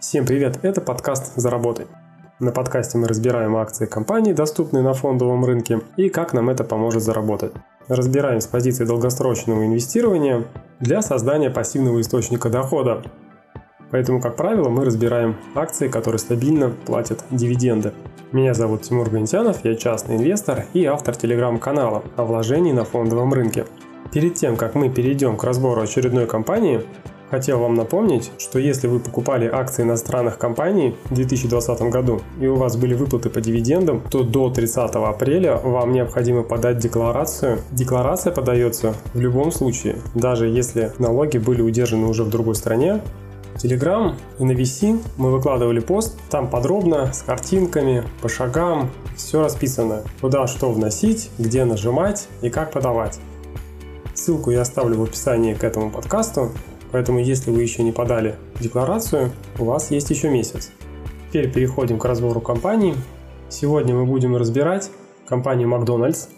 Всем привет, это подкаст «Заработай». На подкасте мы разбираем акции компаний, доступные на фондовом рынке, и как нам это поможет заработать. Разбираем с позиции долгосрочного инвестирования для создания пассивного источника дохода. Поэтому, как правило, мы разбираем акции, которые стабильно платят дивиденды. Меня зовут Тимур Гантянов, я частный инвестор и автор телеграм-канала о вложении на фондовом рынке. Перед тем, как мы перейдем к разбору очередной компании, хотел вам напомнить, что если вы покупали акции иностранных компаний в 2020 году и у вас были выплаты по дивидендам, то до 30 апреля вам необходимо подать декларацию. Декларация подается в любом случае, даже если налоги были удержаны уже в другой стране, Telegram и на VC мы выкладывали пост, там подробно, с картинками, по шагам, все расписано, куда что вносить, где нажимать и как подавать. Ссылку я оставлю в описании к этому подкасту, поэтому если вы еще не подали декларацию, у вас есть еще месяц. Теперь переходим к разбору компаний. Сегодня мы будем разбирать компанию Макдональдс.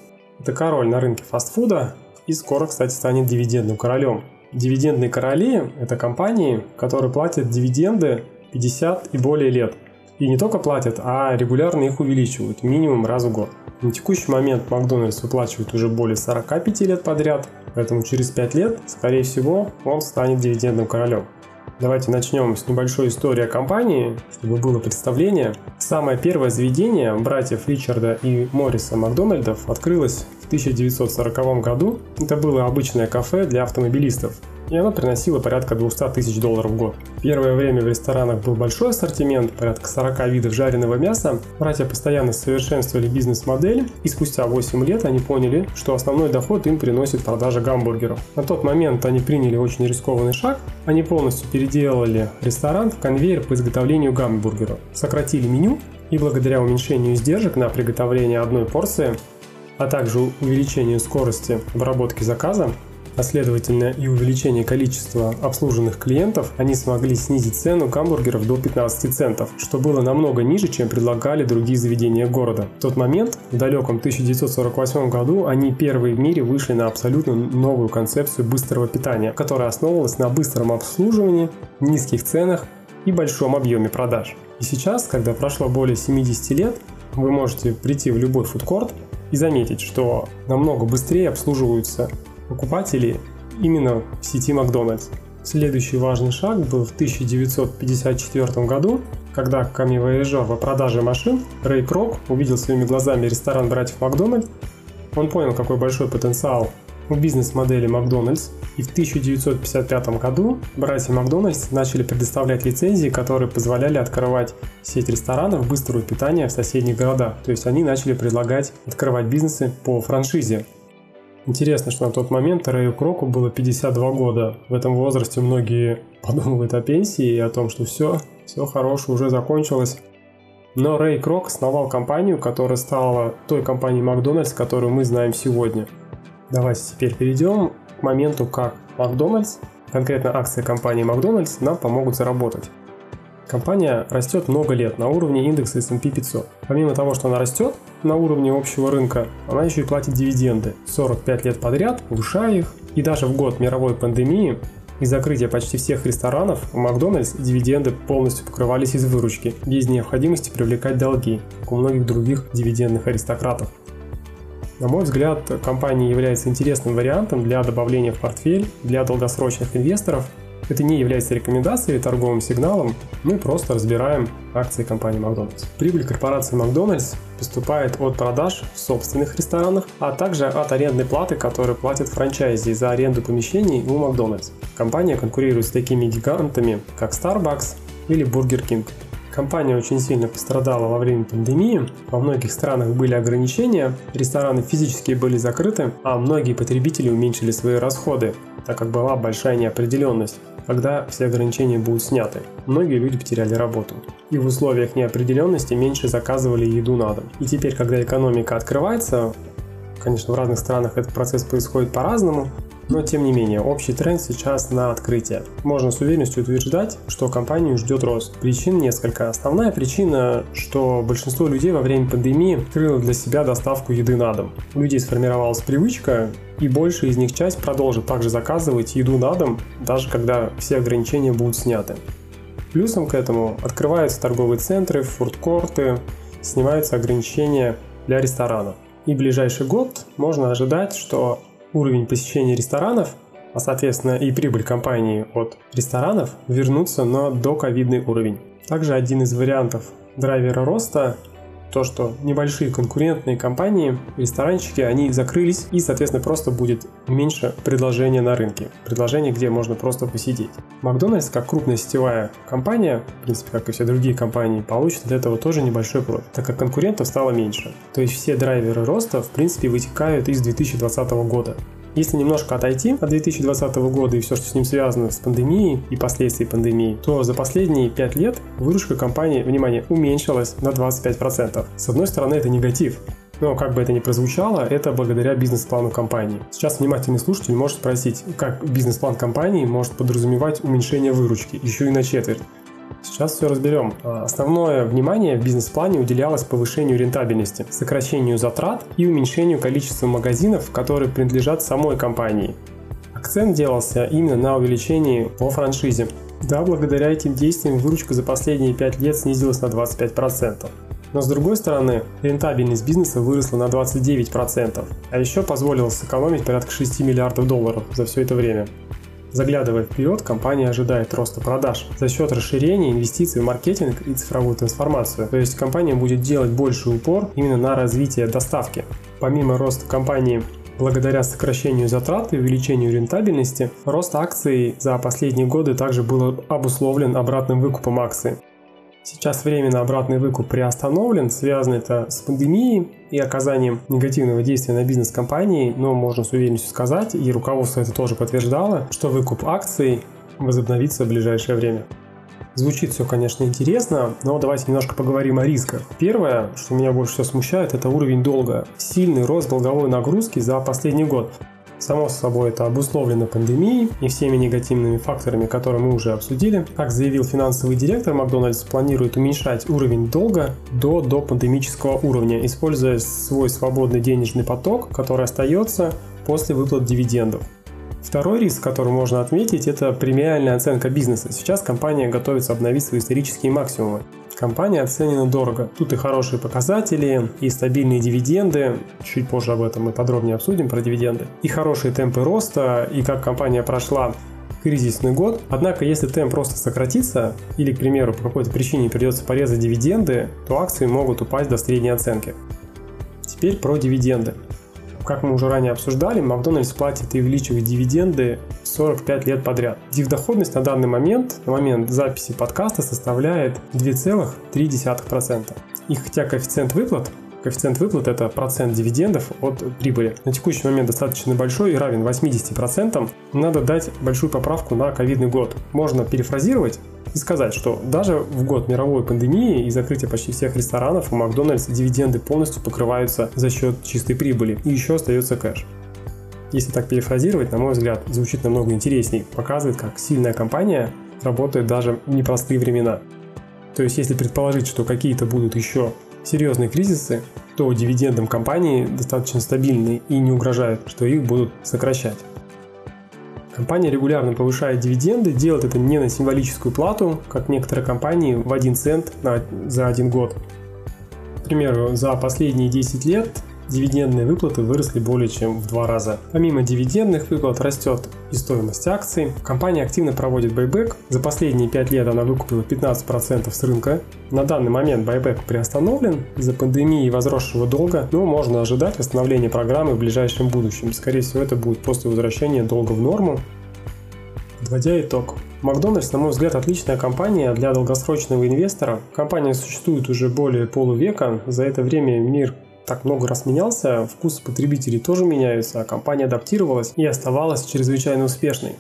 Это король на рынке фастфуда и скоро, кстати, станет дивидендным королем. Дивидендные короли – это компании, которые платят дивиденды 50 и более лет. И не только платят, а регулярно их увеличивают, минимум раз в год. На текущий момент Макдональдс выплачивает уже более 45 лет подряд, поэтому через 5 лет, скорее всего, он станет дивидендным королем. Давайте начнем с небольшой истории о компании, чтобы было представление. Самое первое заведение братьев Ричарда и Морриса Макдональдов открылось 1940 году. Это было обычное кафе для автомобилистов и она приносила порядка 200 тысяч долларов в год. Первое время в ресторанах был большой ассортимент, порядка 40 видов жареного мяса. Братья постоянно совершенствовали бизнес-модель, и спустя 8 лет они поняли, что основной доход им приносит продажа гамбургеров. На тот момент они приняли очень рискованный шаг, они полностью переделали ресторан в конвейер по изготовлению гамбургеров, сократили меню и благодаря уменьшению издержек на приготовление одной порции а также увеличению скорости обработки заказа, а следовательно и увеличение количества обслуженных клиентов, они смогли снизить цену гамбургеров до 15 центов, что было намного ниже, чем предлагали другие заведения города. В тот момент, в далеком 1948 году, они первые в мире вышли на абсолютно новую концепцию быстрого питания, которая основывалась на быстром обслуживании, низких ценах и большом объеме продаж. И сейчас, когда прошло более 70 лет, вы можете прийти в любой фудкорт и заметить, что намного быстрее обслуживаются покупателей именно в сети Макдональдс. Следующий важный шаг был в 1954 году, когда камевояжер по продаже машин Рэй Крок увидел своими глазами ресторан братьев Макдональд. Он понял, какой большой потенциал в бизнес-модели Макдональдс, и в 1955 году братья Макдональдс начали предоставлять лицензии, которые позволяли открывать сеть ресторанов быстрого питания в соседних городах. То есть они начали предлагать открывать бизнесы по франшизе. Интересно, что на тот момент Рэю Кроку было 52 года. В этом возрасте многие подумывают о пенсии и о том, что все, все хорошее уже закончилось. Но Рэй Крок основал компанию, которая стала той компанией Макдональдс, которую мы знаем сегодня. Давайте теперь перейдем к моменту, как Макдональдс, конкретно акции компании Макдональдс, нам помогут заработать. Компания растет много лет на уровне индекса S&P 500. Помимо того, что она растет на уровне общего рынка, она еще и платит дивиденды 45 лет подряд, повышая их. И даже в год мировой пандемии и закрытия почти всех ресторанов в Макдональдс дивиденды полностью покрывались из выручки, без необходимости привлекать долги, как у многих других дивидендных аристократов. На мой взгляд, компания является интересным вариантом для добавления в портфель для долгосрочных инвесторов это не является рекомендацией или торговым сигналом, мы просто разбираем акции компании Макдональдс. Прибыль корпорации Макдональдс поступает от продаж в собственных ресторанах, а также от арендной платы, которую платят франчайзи за аренду помещений у Макдональдс. Компания конкурирует с такими гигантами, как Starbucks или Burger King. Компания очень сильно пострадала во время пандемии, во многих странах были ограничения, рестораны физически были закрыты, а многие потребители уменьшили свои расходы, так как была большая неопределенность когда все ограничения будут сняты. Многие люди потеряли работу. И в условиях неопределенности меньше заказывали еду на дом. И теперь, когда экономика открывается, конечно, в разных странах этот процесс происходит по-разному, но тем не менее, общий тренд сейчас на открытие. Можно с уверенностью утверждать, что компанию ждет рост. Причин несколько. Основная причина, что большинство людей во время пандемии открыло для себя доставку еды на дом. У людей сформировалась привычка, и большая из них часть продолжит также заказывать еду на дом, даже когда все ограничения будут сняты. Плюсом к этому открываются торговые центры, фудкорты, снимаются ограничения для ресторанов. И в ближайший год можно ожидать, что уровень посещения ресторанов, а соответственно и прибыль компании от ресторанов вернутся на доковидный уровень. Также один из вариантов драйвера роста то, что небольшие конкурентные компании, ресторанчики, они закрылись и, соответственно, просто будет меньше предложения на рынке. Предложений, где можно просто посидеть. Макдональдс, как крупная сетевая компания, в принципе, как и все другие компании, получит от этого тоже небольшой профит, так как конкурентов стало меньше. То есть все драйверы роста, в принципе, вытекают из 2020 года. Если немножко отойти от 2020 года и все, что с ним связано с пандемией и последствий пандемии, то за последние 5 лет выручка компании, внимание, уменьшилась на 25%. С одной стороны, это негатив, но как бы это ни прозвучало, это благодаря бизнес-плану компании. Сейчас внимательный слушатель может спросить, как бизнес-план компании может подразумевать уменьшение выручки, еще и на четверть. Сейчас все разберем. А, основное внимание в бизнес-плане уделялось повышению рентабельности, сокращению затрат и уменьшению количества магазинов, которые принадлежат самой компании. Акцент делался именно на увеличении по франшизе. Да, благодаря этим действиям выручка за последние 5 лет снизилась на 25%. Но с другой стороны, рентабельность бизнеса выросла на 29%, а еще позволило сэкономить порядка 6 миллиардов долларов за все это время. Заглядывая вперед, компания ожидает роста продаж за счет расширения инвестиций в маркетинг и цифровую трансформацию. То есть компания будет делать больше упор именно на развитие доставки. Помимо роста компании Благодаря сокращению затрат и увеличению рентабельности, рост акций за последние годы также был обусловлен обратным выкупом акций. Сейчас временно обратный выкуп приостановлен, связано это с пандемией и оказанием негативного действия на бизнес компании, но можно с уверенностью сказать, и руководство это тоже подтверждало, что выкуп акций возобновится в ближайшее время. Звучит все, конечно, интересно, но давайте немножко поговорим о рисках. Первое, что меня больше всего смущает, это уровень долга. Сильный рост долговой нагрузки за последний год. Само собой, это обусловлено пандемией и всеми негативными факторами, которые мы уже обсудили. Как заявил финансовый директор, Макдональдс планирует уменьшать уровень долга до допандемического уровня, используя свой свободный денежный поток, который остается после выплат дивидендов. Второй риск, который можно отметить, это премиальная оценка бизнеса. Сейчас компания готовится обновить свои исторические максимумы. Компания оценена дорого. Тут и хорошие показатели, и стабильные дивиденды. Чуть позже об этом мы подробнее обсудим, про дивиденды. И хорошие темпы роста, и как компания прошла кризисный год. Однако, если темп просто сократится, или, к примеру, по какой-то причине придется порезать дивиденды, то акции могут упасть до средней оценки. Теперь про дивиденды. Как мы уже ранее обсуждали, Макдональдс платит и увеличивает дивиденды 45 лет подряд. Дивдоходность на данный момент, на момент записи подкаста, составляет 2,3%. И хотя коэффициент выплат Коэффициент выплат – это процент дивидендов от прибыли. На текущий момент достаточно большой и равен 80%. Надо дать большую поправку на ковидный год. Можно перефразировать и сказать, что даже в год мировой пандемии и закрытия почти всех ресторанов у Макдональдс дивиденды полностью покрываются за счет чистой прибыли и еще остается кэш. Если так перефразировать, на мой взгляд, звучит намного интересней, показывает, как сильная компания работает даже в непростые времена. То есть, если предположить, что какие-то будут еще серьезные кризисы, то дивидендам компании достаточно стабильны и не угрожают, что их будут сокращать. Компания регулярно повышает дивиденды, делает это не на символическую плату, как некоторые компании в 1 цент на, за один год. К примеру, за последние 10 лет дивидендные выплаты выросли более чем в два раза. Помимо дивидендных выплат растет и стоимость акций. Компания активно проводит байбек. За последние 5 лет она выкупила 15% с рынка. На данный момент байбек приостановлен из-за пандемии и возросшего долга, но можно ожидать восстановления программы в ближайшем будущем. Скорее всего, это будет после возвращения долга в норму. Подводя итог, Макдональдс, на мой взгляд, отличная компания для долгосрочного инвестора. Компания существует уже более полувека. За это время мир так много раз менялся, вкус потребителей тоже меняются, а компания адаптировалась и оставалась чрезвычайно успешной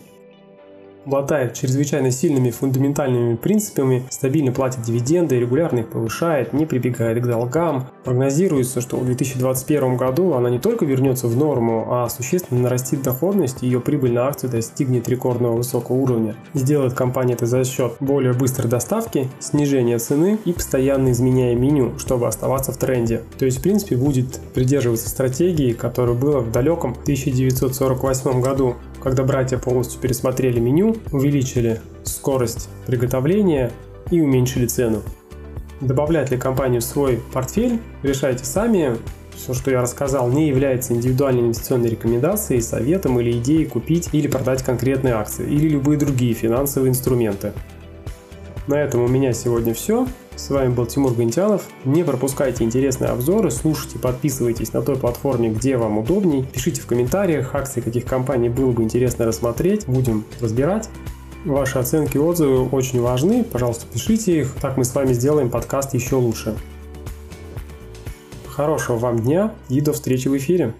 обладает чрезвычайно сильными фундаментальными принципами, стабильно платит дивиденды, регулярно их повышает, не прибегает к долгам. Прогнозируется, что в 2021 году она не только вернется в норму, а существенно нарастит доходность, ее прибыль на акцию достигнет рекордного высокого уровня. Сделает компания это за счет более быстрой доставки, снижения цены и постоянно изменяя меню, чтобы оставаться в тренде. То есть, в принципе, будет придерживаться стратегии, которая была в далеком 1948 году когда братья полностью пересмотрели меню, увеличили скорость приготовления и уменьшили цену. Добавлять ли компанию в свой портфель, решайте сами. Все, что я рассказал, не является индивидуальной инвестиционной рекомендацией, советом или идеей купить или продать конкретные акции или любые другие финансовые инструменты. На этом у меня сегодня все. С вами был Тимур Гантянов. Не пропускайте интересные обзоры, слушайте, подписывайтесь на той платформе, где вам удобней. Пишите в комментариях, акции каких компаний было бы интересно рассмотреть. Будем разбирать. Ваши оценки и отзывы очень важны. Пожалуйста, пишите их. Так мы с вами сделаем подкаст еще лучше. Хорошего вам дня и до встречи в эфире.